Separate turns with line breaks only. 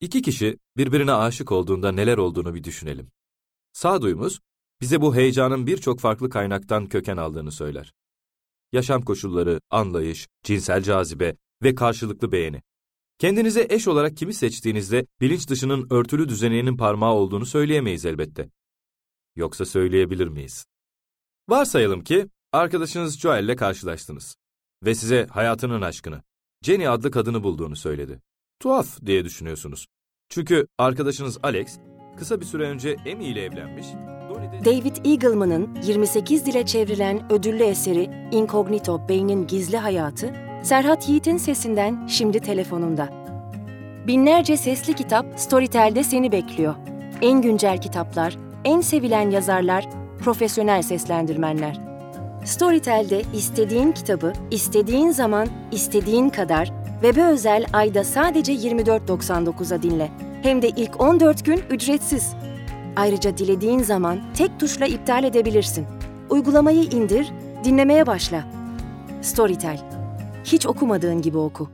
İki kişi birbirine aşık olduğunda neler olduğunu bir düşünelim. Sağduyumuz bize bu heyecanın birçok farklı kaynaktan köken aldığını söyler. Yaşam koşulları, anlayış, cinsel cazibe ve karşılıklı beğeni. Kendinize eş olarak kimi seçtiğinizde bilinç dışının örtülü düzeninin parmağı olduğunu söyleyemeyiz elbette. Yoksa söyleyebilir miyiz? Varsayalım ki arkadaşınız Joel ile karşılaştınız ve size hayatının aşkını, Jenny adlı kadını bulduğunu söyledi. Tuhaf diye düşünüyorsunuz. Çünkü arkadaşınız Alex kısa bir süre önce Amy ile evlenmiş.
David Eagleman'ın 28 dile çevrilen ödüllü eseri Incognito Beynin Gizli Hayatı, Serhat Yiğit'in sesinden şimdi telefonunda. Binlerce sesli kitap Storytel'de seni bekliyor. En güncel kitaplar, en sevilen yazarlar, profesyonel seslendirmenler. Storytel'de istediğin kitabı, istediğin zaman, istediğin kadar web'e özel ayda sadece 24.99'a dinle. Hem de ilk 14 gün ücretsiz. Ayrıca dilediğin zaman tek tuşla iptal edebilirsin. Uygulamayı indir, dinlemeye başla. Storytel. Hiç okumadığın gibi oku.